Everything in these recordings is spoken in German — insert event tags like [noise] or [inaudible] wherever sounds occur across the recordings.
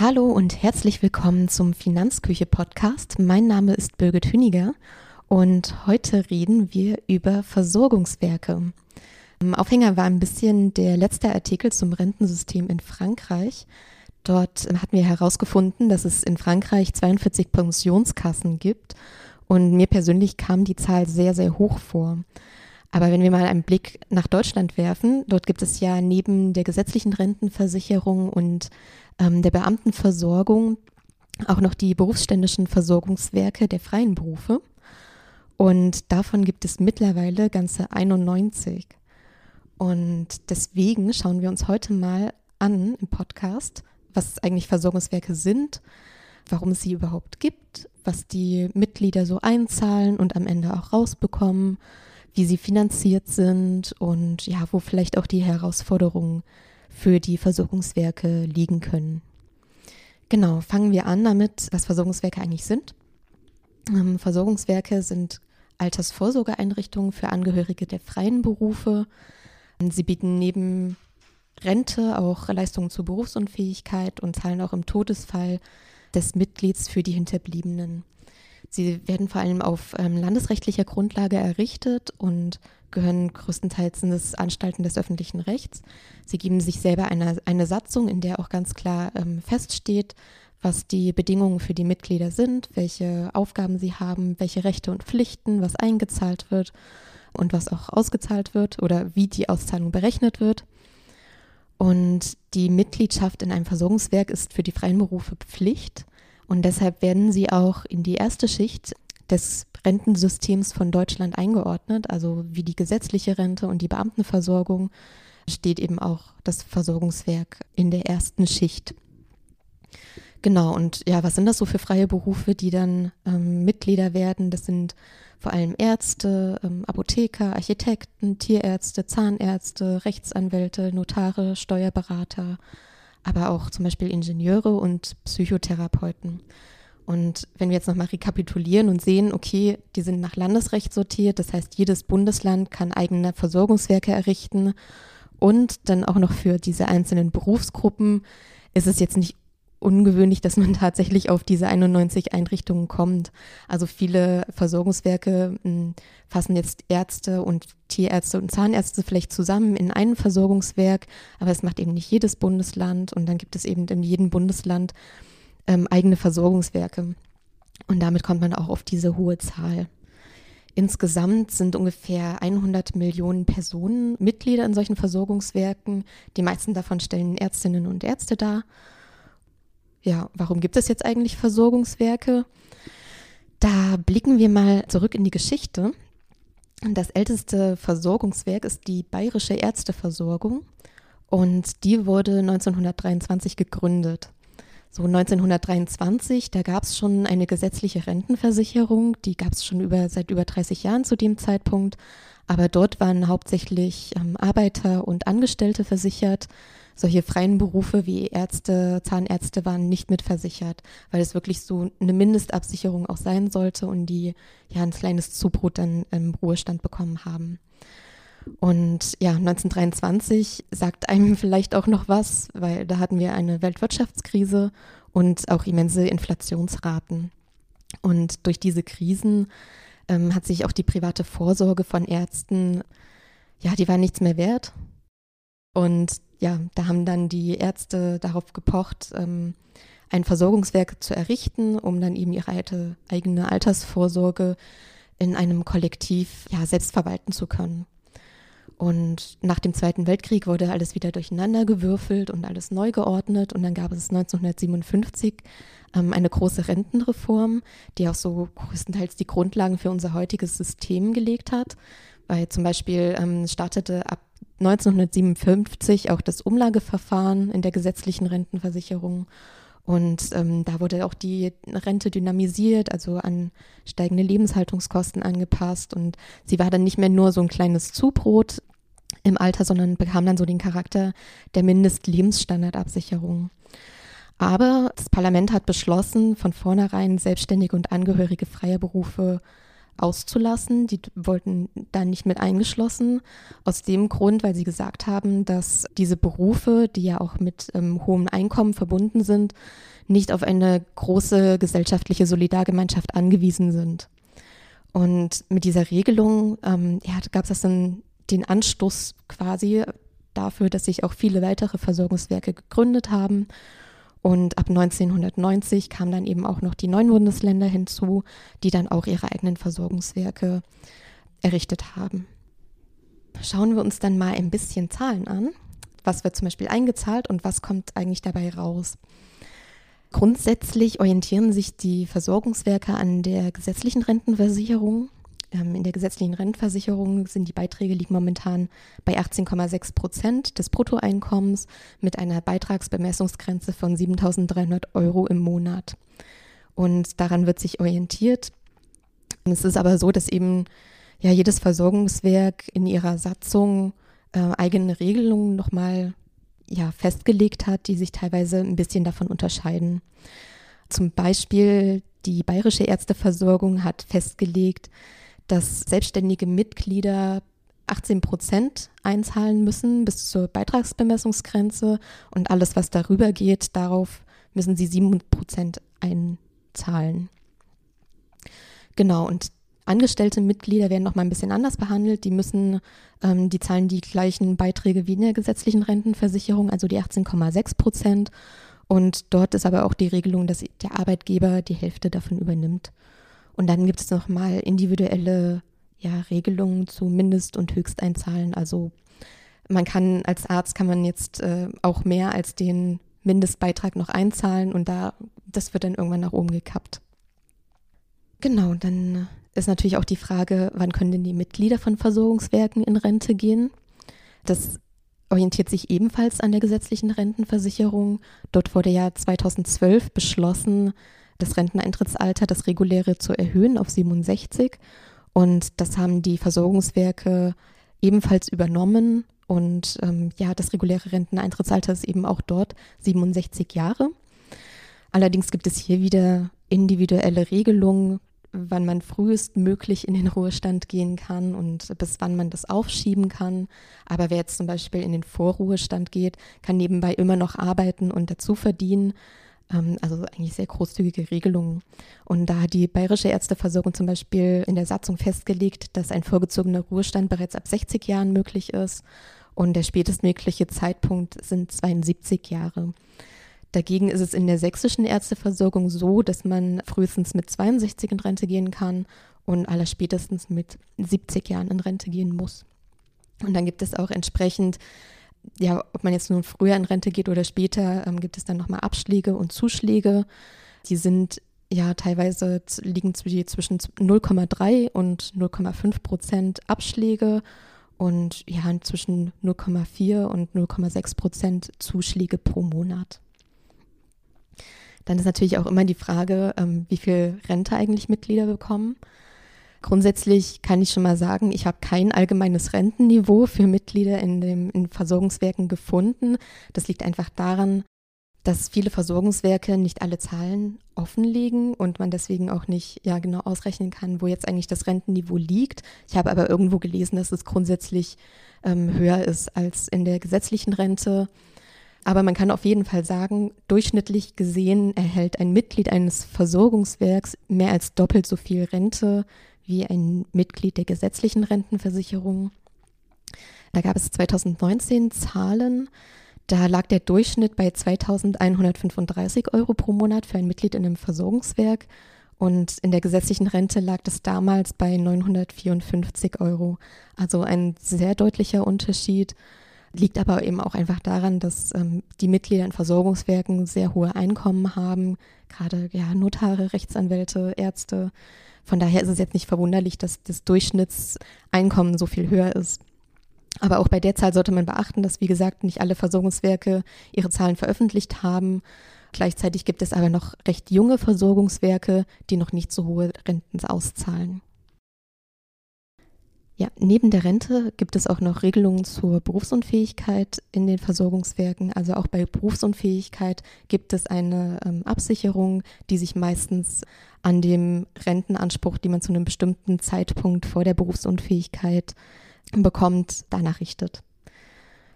Hallo und herzlich willkommen zum Finanzküche Podcast. Mein Name ist Birgit Hüniger und heute reden wir über Versorgungswerke. Aufhänger war ein bisschen der letzte Artikel zum Rentensystem in Frankreich. Dort hatten wir herausgefunden, dass es in Frankreich 42 Pensionskassen gibt und mir persönlich kam die Zahl sehr, sehr hoch vor. Aber wenn wir mal einen Blick nach Deutschland werfen, dort gibt es ja neben der gesetzlichen Rentenversicherung und ähm, der Beamtenversorgung auch noch die berufsständischen Versorgungswerke der freien Berufe. Und davon gibt es mittlerweile ganze 91. Und deswegen schauen wir uns heute mal an im Podcast, was eigentlich Versorgungswerke sind, warum es sie überhaupt gibt, was die Mitglieder so einzahlen und am Ende auch rausbekommen, wie sie finanziert sind und ja, wo vielleicht auch die Herausforderungen für die Versorgungswerke liegen können. Genau, fangen wir an damit, was Versorgungswerke eigentlich sind. Ähm, Versorgungswerke sind Altersvorsorgeeinrichtungen für Angehörige der freien Berufe, Sie bieten neben Rente auch Leistungen zur Berufsunfähigkeit und zahlen auch im Todesfall des Mitglieds für die Hinterbliebenen. Sie werden vor allem auf ähm, landesrechtlicher Grundlage errichtet und gehören größtenteils in das Anstalten des öffentlichen Rechts. Sie geben sich selber eine, eine Satzung, in der auch ganz klar ähm, feststeht, was die Bedingungen für die Mitglieder sind, welche Aufgaben sie haben, welche Rechte und Pflichten, was eingezahlt wird und was auch ausgezahlt wird oder wie die Auszahlung berechnet wird. Und die Mitgliedschaft in einem Versorgungswerk ist für die freien Berufe Pflicht und deshalb werden sie auch in die erste Schicht des Rentensystems von Deutschland eingeordnet, also wie die gesetzliche Rente und die Beamtenversorgung steht eben auch das Versorgungswerk in der ersten Schicht. Genau, und ja, was sind das so für freie Berufe, die dann ähm, Mitglieder werden? Das sind vor allem Ärzte, ähm, Apotheker, Architekten, Tierärzte, Zahnärzte, Rechtsanwälte, Notare, Steuerberater, aber auch zum Beispiel Ingenieure und Psychotherapeuten. Und wenn wir jetzt nochmal rekapitulieren und sehen, okay, die sind nach Landesrecht sortiert, das heißt, jedes Bundesland kann eigene Versorgungswerke errichten und dann auch noch für diese einzelnen Berufsgruppen ist es jetzt nicht ungewöhnlich, dass man [laughs] tatsächlich auf diese 91 Einrichtungen kommt. Also viele Versorgungswerke hm, fassen jetzt Ärzte und Tierärzte und Zahnärzte vielleicht zusammen in einem Versorgungswerk, aber es macht eben nicht jedes Bundesland und dann gibt es eben in jedem Bundesland ähm, eigene Versorgungswerke. Und damit kommt man auch auf diese hohe Zahl. Insgesamt sind ungefähr 100 Millionen Personen Mitglieder in solchen Versorgungswerken. Die meisten davon stellen Ärztinnen und Ärzte dar ja, warum gibt es jetzt eigentlich Versorgungswerke? Da blicken wir mal zurück in die Geschichte. Das älteste Versorgungswerk ist die Bayerische Ärzteversorgung und die wurde 1923 gegründet. So 1923, da gab es schon eine gesetzliche Rentenversicherung, die gab es schon über, seit über 30 Jahren zu dem Zeitpunkt, aber dort waren hauptsächlich ähm, Arbeiter und Angestellte versichert solche freien Berufe wie Ärzte, Zahnärzte waren nicht mitversichert, weil es wirklich so eine Mindestabsicherung auch sein sollte und die ja ein kleines Zubrot dann im Ruhestand bekommen haben. Und ja, 1923 sagt einem [laughs] vielleicht auch noch was, weil da hatten wir eine Weltwirtschaftskrise und auch immense Inflationsraten. Und durch diese Krisen ähm, hat sich auch die private Vorsorge von Ärzten, ja, die war nichts mehr wert. Und ja, da haben dann die Ärzte darauf gepocht, ähm, ein Versorgungswerk zu errichten, um dann eben ihre eigene Altersvorsorge in einem Kollektiv ja, selbst verwalten zu können. Und nach dem Zweiten Weltkrieg wurde alles wieder durcheinander gewürfelt und alles neu geordnet. Und dann gab es 1957 ähm, eine große Rentenreform, die auch so größtenteils die Grundlagen für unser heutiges System gelegt hat. Weil zum Beispiel ähm, startete ab 1957 auch das Umlageverfahren in der gesetzlichen Rentenversicherung. Und ähm, da wurde auch die Rente dynamisiert, also an steigende Lebenshaltungskosten angepasst. Und sie war dann nicht mehr nur so ein kleines Zubrot im Alter, sondern bekam dann so den Charakter der Mindestlebensstandardabsicherung. Aber das Parlament hat beschlossen, von vornherein Selbstständige und Angehörige freier Berufe auszulassen. Die wollten da nicht mit eingeschlossen. Aus dem Grund, weil sie gesagt haben, dass diese Berufe, die ja auch mit ähm, hohem Einkommen verbunden sind, nicht auf eine große gesellschaftliche Solidargemeinschaft angewiesen sind. Und mit dieser Regelung ähm, ja, gab es dann den Anstoß quasi dafür, dass sich auch viele weitere Versorgungswerke gegründet haben. Und ab 1990 kamen dann eben auch noch die neuen Bundesländer hinzu, die dann auch ihre eigenen Versorgungswerke errichtet haben. Schauen wir uns dann mal ein bisschen Zahlen an. Was wird zum Beispiel eingezahlt und was kommt eigentlich dabei raus? Grundsätzlich orientieren sich die Versorgungswerke an der gesetzlichen Rentenversicherung. Ähm, in der gesetzlichen Rentenversicherung sind die Beiträge liegen momentan bei 18,6 Prozent des Bruttoeinkommens mit einer Beitragsbemessungsgrenze von 7.300 Euro im Monat. Und daran wird sich orientiert. Es ist aber so, dass eben ja jedes Versorgungswerk in ihrer Satzung äh, eigene Regelungen nochmal ja, festgelegt hat, die sich teilweise ein bisschen davon unterscheiden. Zum Beispiel die Bayerische Ärzteversorgung hat festgelegt, dass selbstständige Mitglieder 18 Prozent einzahlen müssen bis zur Beitragsbemessungsgrenze und alles, was darüber geht, darauf müssen sie 7 Prozent einzahlen. Genau, und angestellte Mitglieder werden noch mal ein bisschen anders behandelt. Die müssen, ähm, die zahlen die gleichen Beiträge wie in der gesetzlichen Rentenversicherung, also die 18,6 Prozent. Und dort ist aber auch die Regelung, dass der Arbeitgeber die Hälfte davon übernimmt. Und dann gibt es nochmal individuelle ja, Regelungen zu Mindest- und Höchsteinzahlen. Also man kann als Arzt kann man jetzt äh, auch mehr als den Mindestbeitrag noch einzahlen und da das wird dann irgendwann nach oben gekappt. Genau, dann ist natürlich auch die Frage, wann können denn die Mitglieder von Versorgungswerken in Rente gehen? Das orientiert sich ebenfalls an der gesetzlichen Rentenversicherung. Dort wurde ja 2012 beschlossen, das Renteneintrittsalter, das reguläre zu erhöhen auf 67. Und das haben die Versorgungswerke ebenfalls übernommen. Und ähm, ja, das reguläre Renteneintrittsalter ist eben auch dort 67 Jahre. Allerdings gibt es hier wieder individuelle Regelungen, wann man frühestmöglich in den Ruhestand gehen kann und bis wann man das aufschieben kann. Aber wer jetzt zum Beispiel in den Vorruhestand geht, kann nebenbei immer noch arbeiten und dazu verdienen. Ähm, also eigentlich sehr großzügige Regelungen. Und da hat die Bayerische Ärzteversorgung zum Beispiel in der Satzung festgelegt, dass ein vorgezogener Ruhestand bereits ab 60 Jahren möglich ist. Und der spätestmögliche Zeitpunkt sind 72 Jahre. Dagegen ist es in der sächsischen Ärzteversorgung so, dass man frühestens mit 62 in Rente gehen kann und allerspätestens mit 70 Jahren in Rente gehen muss. Und dann gibt es auch entsprechend ja, ob man jetzt nun früher in Rente geht oder später, ähm, gibt es dann nochmal Abschläge und Zuschläge. Die sind ja teilweise liegen zwischen 0,3 und 0,5 Prozent Abschläge und ja zwischen 0,4 und 0,6 Prozent Zuschläge pro Monat. Dann ist natürlich auch immer die Frage, ähm, wie viel Rente eigentlich Mitglieder bekommen. Grundsätzlich kann ich schon mal sagen, ich habe kein allgemeines Rentenniveau für Mitglieder in den in Versorgungswerken gefunden. Das liegt einfach daran, dass viele Versorgungswerke nicht alle Zahlen offenlegen und man deswegen auch nicht ja genau ausrechnen kann, wo jetzt eigentlich das Rentenniveau liegt. Ich habe aber irgendwo gelesen, dass es grundsätzlich ähm, höher ist als in der gesetzlichen Rente. Aber man kann auf jeden Fall sagen, durchschnittlich gesehen erhält ein Mitglied eines Versorgungswerks mehr als doppelt so viel Rente wie ein Mitglied der gesetzlichen Rentenversicherung. Da gab es 2019 Zahlen, da lag der Durchschnitt bei 2135 Euro pro Monat für ein Mitglied in einem Versorgungswerk und in der gesetzlichen Rente lag das damals bei 954 Euro. Also ein sehr deutlicher Unterschied, liegt aber eben auch einfach daran, dass ähm, die Mitglieder in Versorgungswerken sehr hohe Einkommen haben, gerade ja, Notare, Rechtsanwälte, Ärzte, von daher ist es jetzt nicht verwunderlich, dass das Durchschnittseinkommen so viel höher ist. Aber auch bei der Zahl sollte man beachten, dass, wie gesagt, nicht alle Versorgungswerke ihre Zahlen veröffentlicht haben. Gleichzeitig gibt es aber noch recht junge Versorgungswerke, die noch nicht so hohe Renten auszahlen. Ja, neben der Rente gibt es auch noch Regelungen zur Berufsunfähigkeit in den Versorgungswerken. Also auch bei Berufsunfähigkeit gibt es eine ähm, Absicherung, die sich meistens an dem Rentenanspruch, die man zu einem bestimmten Zeitpunkt vor der Berufsunfähigkeit bekommt, danach richtet.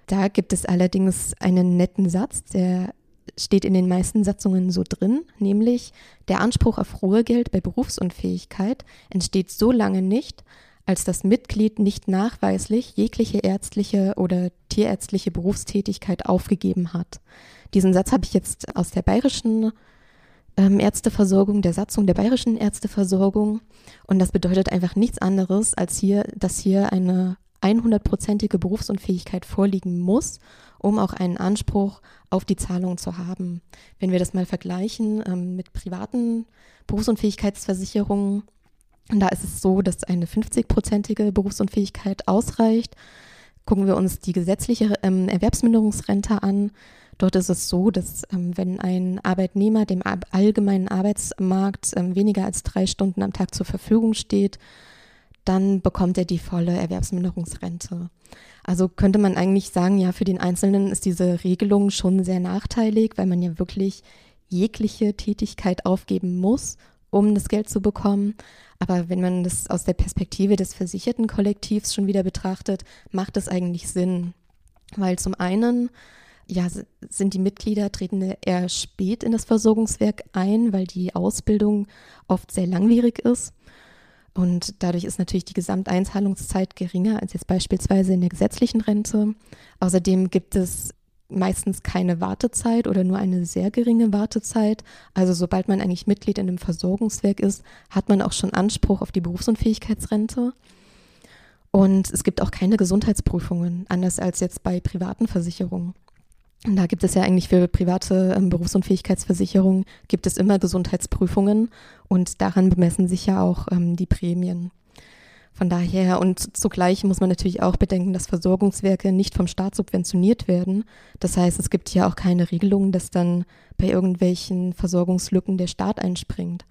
Da gibt es allerdings einen netten Satz, der steht in den meisten Satzungen so drin, nämlich der Anspruch auf Ruhegeld bei Berufsunfähigkeit entsteht so lange nicht, als das Mitglied nicht nachweislich jegliche ärztliche oder tierärztliche Berufstätigkeit aufgegeben hat. Diesen Satz habe ich jetzt aus der bayerischen ähm, Ärzteversorgung, der Satzung der bayerischen Ärzteversorgung. Und das bedeutet einfach nichts anderes, als hier, dass hier eine 100-prozentige Berufsunfähigkeit vorliegen muss, um auch einen Anspruch auf die Zahlung zu haben. Wenn wir das mal vergleichen ähm, mit privaten Berufsunfähigkeitsversicherungen, da ist es so, dass eine 50-prozentige Berufsunfähigkeit ausreicht. Gucken wir uns die gesetzliche ähm, Erwerbsminderungsrente an. Dort ist es so, dass ähm, wenn ein Arbeitnehmer dem allgemeinen Arbeitsmarkt ähm, weniger als drei Stunden am Tag zur Verfügung steht, dann bekommt er die volle Erwerbsminderungsrente. Also könnte man eigentlich sagen, ja, für den Einzelnen ist diese Regelung schon sehr nachteilig, weil man ja wirklich jegliche Tätigkeit aufgeben muss, um das Geld zu bekommen. Aber wenn man das aus der Perspektive des versicherten Kollektivs schon wieder betrachtet, macht es eigentlich Sinn. Weil zum einen ja, sind die Mitglieder, treten eher spät in das Versorgungswerk ein, weil die Ausbildung oft sehr langwierig ist. Und dadurch ist natürlich die Gesamteinzahlungszeit geringer als jetzt beispielsweise in der gesetzlichen Rente. Außerdem gibt es meistens keine Wartezeit oder nur eine sehr geringe Wartezeit. Also sobald man eigentlich Mitglied in einem Versorgungswerk ist, hat man auch schon Anspruch auf die Berufsunfähigkeitsrente. Und es gibt auch keine Gesundheitsprüfungen, anders als jetzt bei privaten Versicherungen. Und da gibt es ja eigentlich für private ähm, Berufsunfähigkeitsversicherungen gibt es immer Gesundheitsprüfungen und daran bemessen sich ja auch ähm, die Prämien. Von daher und zugleich muss man natürlich auch bedenken, dass Versorgungswerke nicht vom Staat subventioniert werden. Das heißt, es gibt hier auch keine Regelung, dass dann bei irgendwelchen Versorgungslücken der Staat einspringt.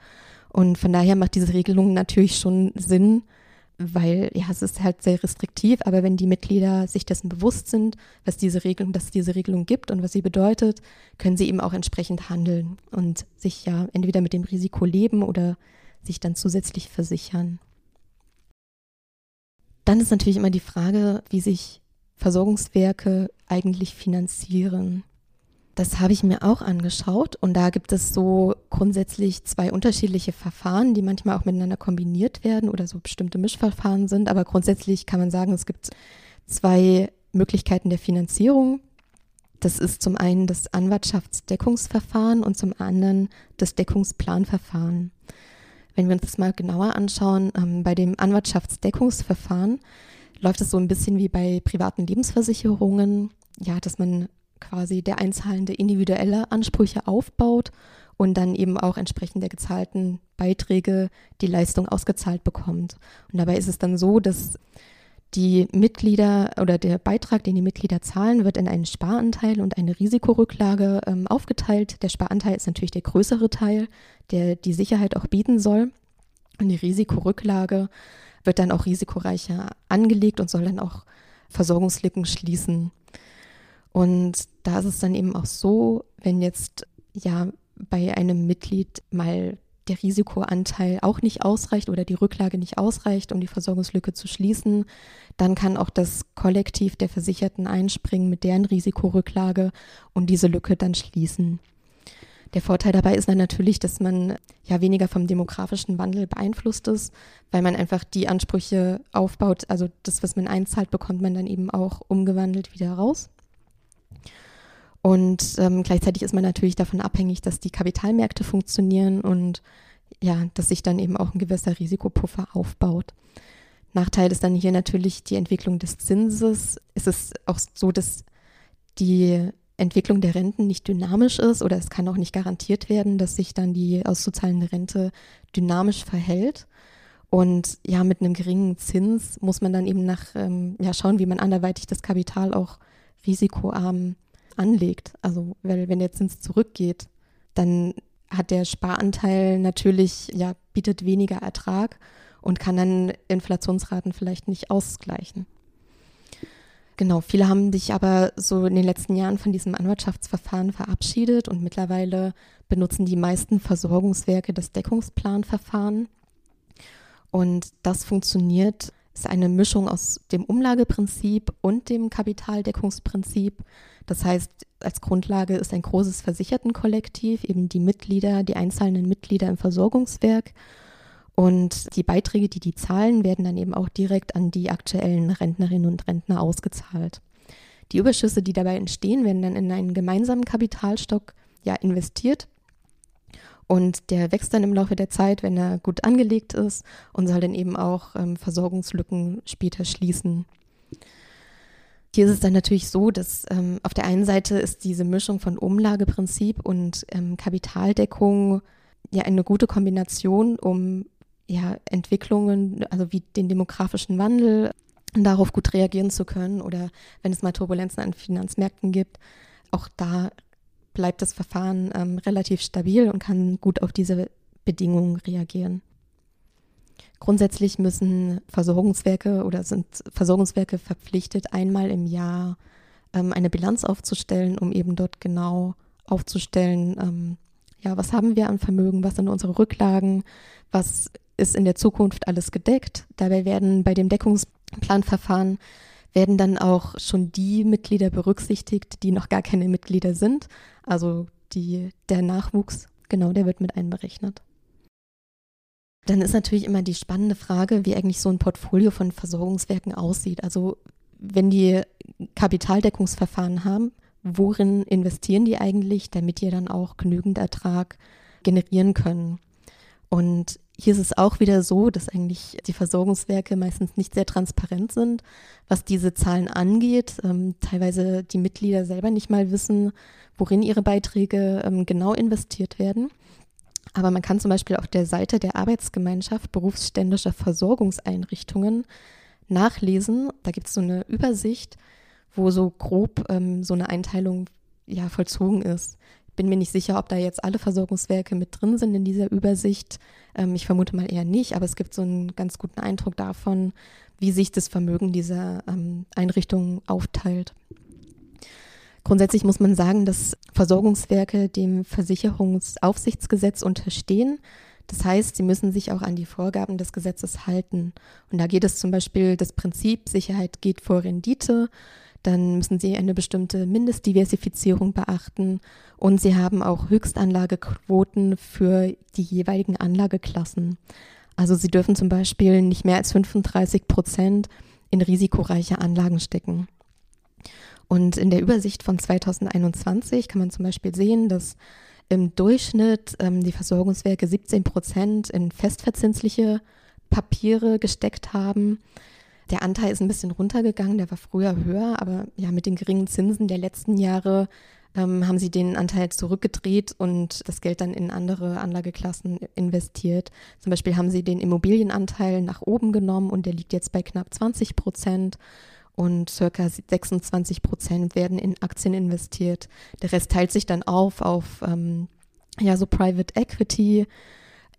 Und von daher macht diese Regelung natürlich schon Sinn, weil ja, es ist halt sehr restriktiv, aber wenn die Mitglieder sich dessen bewusst sind, was diese Regelung, dass es diese Regelung gibt und was sie bedeutet, können sie eben auch entsprechend handeln und sich ja entweder mit dem Risiko leben oder sich dann zusätzlich versichern. Dann ist natürlich immer die Frage, wie sich Versorgungswerke eigentlich finanzieren. Das habe ich mir auch angeschaut und da gibt es so grundsätzlich zwei unterschiedliche Verfahren, die manchmal auch miteinander kombiniert werden oder so bestimmte Mischverfahren sind. Aber grundsätzlich kann man sagen, es gibt zwei Möglichkeiten der Finanzierung. Das ist zum einen das Anwartschaftsdeckungsverfahren und zum anderen das Deckungsplanverfahren. Wenn wir uns das mal genauer anschauen, ähm, bei dem Anwartschaftsdeckungsverfahren läuft es so ein bisschen wie bei privaten Lebensversicherungen, ja, dass man quasi der Einzahlende individuelle Ansprüche aufbaut und dann eben auch entsprechend der gezahlten Beiträge die Leistung ausgezahlt bekommt. Und dabei ist es dann so, dass die Mitglieder oder der Beitrag, den die Mitglieder zahlen, wird in einen Sparanteil und eine Risikorücklage ähm, aufgeteilt. Der Sparanteil ist natürlich der größere Teil, der die Sicherheit auch bieten soll. Und die Risikorücklage wird dann auch risikoreicher angelegt und soll dann auch Versorgungslücken schließen. Und da ist es dann eben auch so, wenn jetzt ja bei einem Mitglied mal der Risikoanteil auch nicht ausreicht oder die Rücklage nicht ausreicht, um die Versorgungslücke zu schließen, dann kann auch das Kollektiv der Versicherten einspringen mit deren Risikorücklage und diese Lücke dann schließen. Der Vorteil dabei ist dann natürlich, dass man ja weniger vom demografischen Wandel beeinflusst ist, weil man einfach die Ansprüche aufbaut. Also das, was man einzahlt, bekommt man dann eben auch umgewandelt wieder raus. Und ähm, gleichzeitig ist man natürlich davon abhängig, dass die Kapitalmärkte funktionieren und ja, dass sich dann eben auch ein gewisser Risikopuffer aufbaut. Nachteil ist dann hier natürlich die Entwicklung des Zinses. Es ist auch so, dass die Entwicklung der Renten nicht dynamisch ist oder es kann auch nicht garantiert werden, dass sich dann die auszuzahlende Rente dynamisch verhält. Und ja, mit einem geringen Zins muss man dann eben nach, ähm, ja, schauen, wie man anderweitig das Kapital auch risikoarm anlegt. Also weil wenn der Zins zurückgeht, dann hat der Sparanteil natürlich, ja, bietet weniger Ertrag. und kann dann Inflationsraten vielleicht nicht ausgleichen. Genau, viele haben sich aber so in den letzten Jahren von diesem Anwartschaftsverfahren verabschiedet und mittlerweile benutzen die meisten Versorgungswerke das Deckungsplanverfahren. Und das funktioniert, ist eine Mischung aus dem Umlageprinzip und dem Kapitaldeckungsprinzip. Das heißt, als Grundlage ist ein großes Versichertenkollektiv, eben die Mitglieder, die einzelnen Mitglieder im Versorgungswerk. Und die Beiträge, die die zahlen, werden dann eben auch direkt an die aktuellen Rentnerinnen und Rentner ausgezahlt. Die Überschüsse, die dabei entstehen, werden dann in einen gemeinsamen Kapitalstock ja, investiert. Und der wächst dann im Laufe der Zeit, wenn er gut angelegt ist und soll dann eben auch ähm, Versorgungslücken später schließen. Hier ist es dann natürlich so, dass ähm, auf der einen Seite ist diese Mischung von Umlageprinzip und ähm, Kapitaldeckung ja eine gute Kombination, um ja, Entwicklungen, also wie den demografischen Wandel, darauf gut reagieren zu können oder wenn es mal Turbulenzen an Finanzmärkten gibt, auch da bleibt das Verfahren ähm, relativ stabil und kann gut auf diese Bedingungen reagieren. Grundsätzlich müssen Versorgungswerke oder sind Versorgungswerke verpflichtet, einmal im Jahr ähm, eine Bilanz aufzustellen, um eben dort genau aufzustellen, ähm, ja, was haben wir an Vermögen, was sind unsere Rücklagen, was ist in der Zukunft alles gedeckt. Dabei werden bei dem Deckungsplanverfahren werden dann auch schon die Mitglieder berücksichtigt, die noch gar keine Mitglieder sind. Also die, der Nachwuchs, genau, der wird mit einberechnet. Dann ist natürlich immer die spannende Frage, wie eigentlich so ein Portfolio von Versorgungswerken aussieht. Also wenn die Kapitaldeckungsverfahren haben, worin investieren die eigentlich, damit die dann auch genügend Ertrag generieren können? Und hier ist es auch wieder so, dass eigentlich die Versorgungswerke meistens nicht sehr transparent sind, was diese Zahlen angeht. Ähm, teilweise die Mitglieder selber nicht mal wissen, worin ihre Beiträge ähm, genau investiert werden. Aber man kann zum Beispiel auf der Seite der Arbeitsgemeinschaft berufsständischer Versorgungseinrichtungen nachlesen. Da gibt es so eine Übersicht, wo so grob ähm, so eine Einteilung ja vollzogen ist bin mir nicht sicher, ob da jetzt alle Versorgungswerke mit drin sind in dieser Übersicht. Ähm, ich vermute mal eher nicht, aber es gibt so einen ganz guten Eindruck davon, wie sich das Vermögen dieser ähm, Einrichtungen aufteilt. Grundsätzlich muss man sagen, dass Versorgungswerke dem Versicherungsaufsichtsgesetz unterstehen. Das heißt, sie müssen sich auch an die Vorgaben des Gesetzes halten. Und da geht es zum Beispiel das Prinzip Sicherheit geht vor Rendite dann müssen Sie eine bestimmte Mindestdiversifizierung beachten und Sie haben auch Höchstanlagequoten für die jeweiligen Anlageklassen. Also Sie dürfen zum Beispiel nicht mehr als 35 Prozent in risikoreiche Anlagen stecken. Und in der Übersicht von 2021 kann man zum Beispiel sehen, dass im Durchschnitt ähm, die Versorgungswerke 17 Prozent in festverzinsliche Papiere gesteckt haben. Der Anteil ist ein bisschen runtergegangen, der war früher höher, aber ja, mit den geringen Zinsen der letzten Jahre ähm, haben sie den Anteil zurückgedreht und das Geld dann in andere Anlageklassen investiert. Zum Beispiel haben sie den Immobilienanteil nach oben genommen und der liegt jetzt bei knapp 20 Prozent und circa 26 Prozent werden in Aktien investiert. Der Rest teilt sich dann auf auf ähm, ja so Private Equity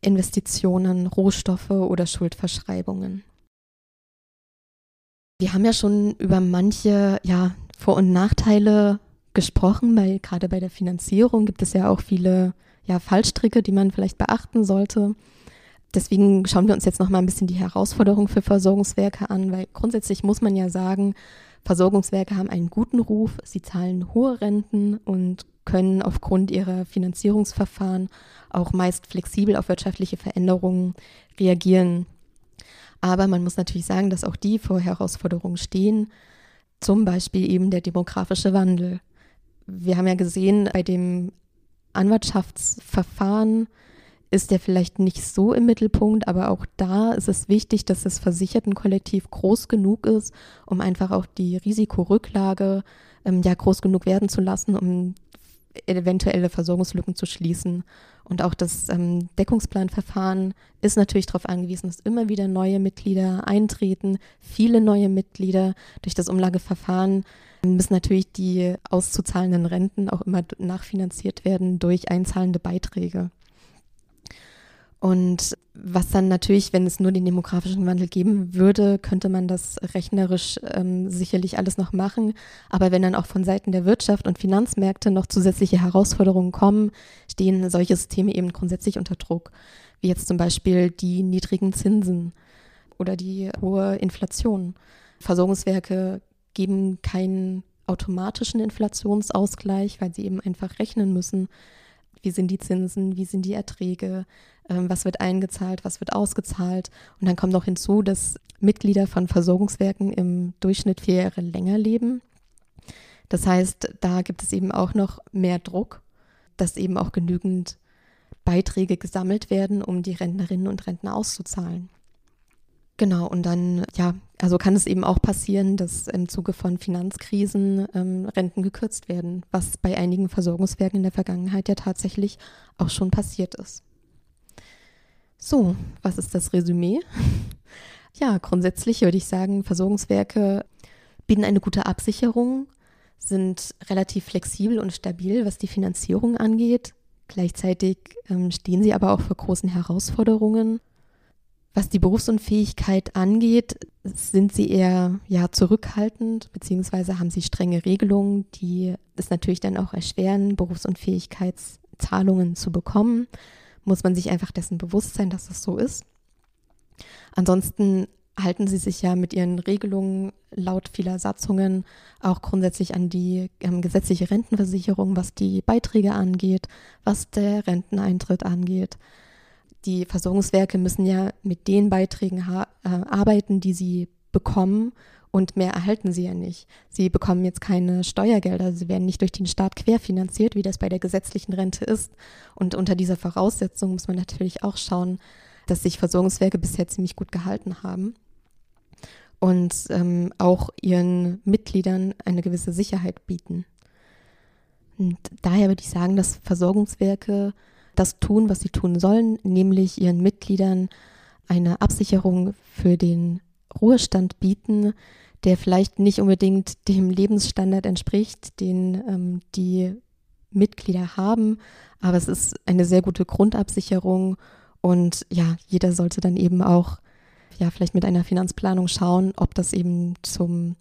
Investitionen, Rohstoffe oder Schuldverschreibungen. Wir haben ja schon über manche ja, Vor- und Nachteile gesprochen, weil gerade bei der Finanzierung gibt es ja auch viele ja, Fallstricke, die man vielleicht beachten sollte. Deswegen schauen wir uns jetzt noch mal ein bisschen die Herausforderungen für Versorgungswerke an, weil grundsätzlich muss man ja sagen, Versorgungswerke haben einen guten Ruf, sie zahlen hohe Renten und können aufgrund ihrer Finanzierungsverfahren auch meist flexibel auf wirtschaftliche Veränderungen reagieren. Aber man muss natürlich sagen, dass auch die vor Herausforderungen stehen, zum Beispiel eben der demografische Wandel. Wir haben ja gesehen, bei dem Anwartschaftsverfahren ist der vielleicht nicht so im Mittelpunkt, aber auch da ist es wichtig, dass das Versichertenkollektiv groß genug ist, um einfach auch die Risikorücklage ähm, ja groß genug werden zu lassen, um eventuelle Versorgungslücken zu schließen. Und auch das ähm, Deckungsplanverfahren ist natürlich darauf angewiesen, dass immer wieder neue Mitglieder eintreten, viele neue Mitglieder. Durch das Umlageverfahren müssen natürlich die auszuzahlenden Renten auch immer nachfinanziert werden durch einzahlende Beiträge. Und Was dann natürlich, wenn es nur den demografischen Wandel geben würde, könnte man das rechnerisch ähm, sicherlich alles noch machen. Aber wenn dann auch von Seiten der Wirtschaft und Finanzmärkte noch zusätzliche Herausforderungen kommen, stehen solche Systeme eben grundsätzlich unter Druck. Wie jetzt zum Beispiel die niedrigen Zinsen oder die hohe Inflation. Versorgungswerke geben keinen automatischen Inflationsausgleich, weil sie eben einfach rechnen müssen, wie sind die Zinsen, wie sind die Erträge, was wird eingezahlt, was wird ausgezahlt. Und dann kommt noch hinzu, dass Mitglieder von Versorgungswerken im Durchschnitt vier Jahre länger leben. Das heißt, da gibt es eben auch noch mehr Druck, dass eben auch genügend Beiträge gesammelt werden, um die Rentnerinnen und Rentner auszuzahlen. Genau, und dann, ja, also kann es eben auch passieren, dass im Zuge von Finanzkrisen ähm, Renten gekürzt werden, was bei einigen Versorgungswerken in der Vergangenheit ja tatsächlich auch schon passiert ist. So, was ist das Resümee? [laughs] ja, grundsätzlich würde ich sagen, Versorgungswerke bieten eine gute Absicherung, sind relativ flexibel und stabil, was die Finanzierung angeht. Gleichzeitig ähm, stehen sie aber auch vor großen Herausforderungen was die Berufsunfähigkeit angeht, sind sie eher ja, zurückhaltend, beziehungsweise haben sie strenge Regelungen, die es natürlich dann auch erschweren, Berufsunfähigkeitszahlungen zu bekommen. Muss man sich einfach dessen bewusst sein, dass das so ist. Ansonsten halten sie sich ja mit ihren Regelungen laut vieler Satzungen auch grundsätzlich an die ähm, gesetzliche Rentenversicherung, was die Beiträge angeht, was der Renteneintritt angeht die Versorgungswerke müssen ja mit den Beiträgen äh, arbeiten, die sie bekommen und mehr erhalten sie ja nicht. Sie bekommen jetzt keine Steuergelder, sie werden nicht durch den Staat querfinanziert, wie das bei der gesetzlichen Rente ist. Und unter dieser Voraussetzung muss man natürlich auch schauen, dass sich Versorgungswerke bisher ziemlich gut gehalten haben und ähm, auch ihren Mitgliedern eine gewisse Sicherheit bieten. Und daher würde ich sagen, dass Versorgungswerke das tun, was sie tun sollen, nämlich ihren Mitgliedern eine Absicherung für den Ruhestand bieten, der vielleicht nicht unbedingt dem Lebensstandard entspricht, den ähm, die Mitglieder haben, aber es ist eine sehr gute Grundabsicherung und ja, jeder sollte dann eben auch ja vielleicht mit einer Finanzplanung schauen, ob das eben zum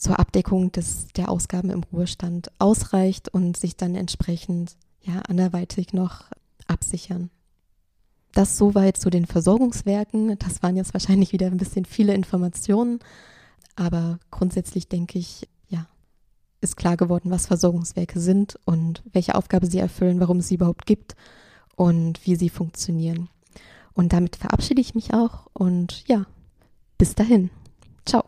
zur Abdeckung des, der Ausgaben im Ruhestand ausreicht und sich dann entsprechend ja, anderweitig noch absichern. Das soweit zu den Versorgungswerken. Das waren jetzt wahrscheinlich wieder ein bisschen viele Informationen, aber grundsätzlich denke ich, ja, ist klar geworden, was Versorgungswerke sind und welche Aufgabe sie erfüllen, warum es sie überhaupt gibt und wie sie funktionieren. Und damit verabschiede ich mich auch und ja, bis dahin. Ciao.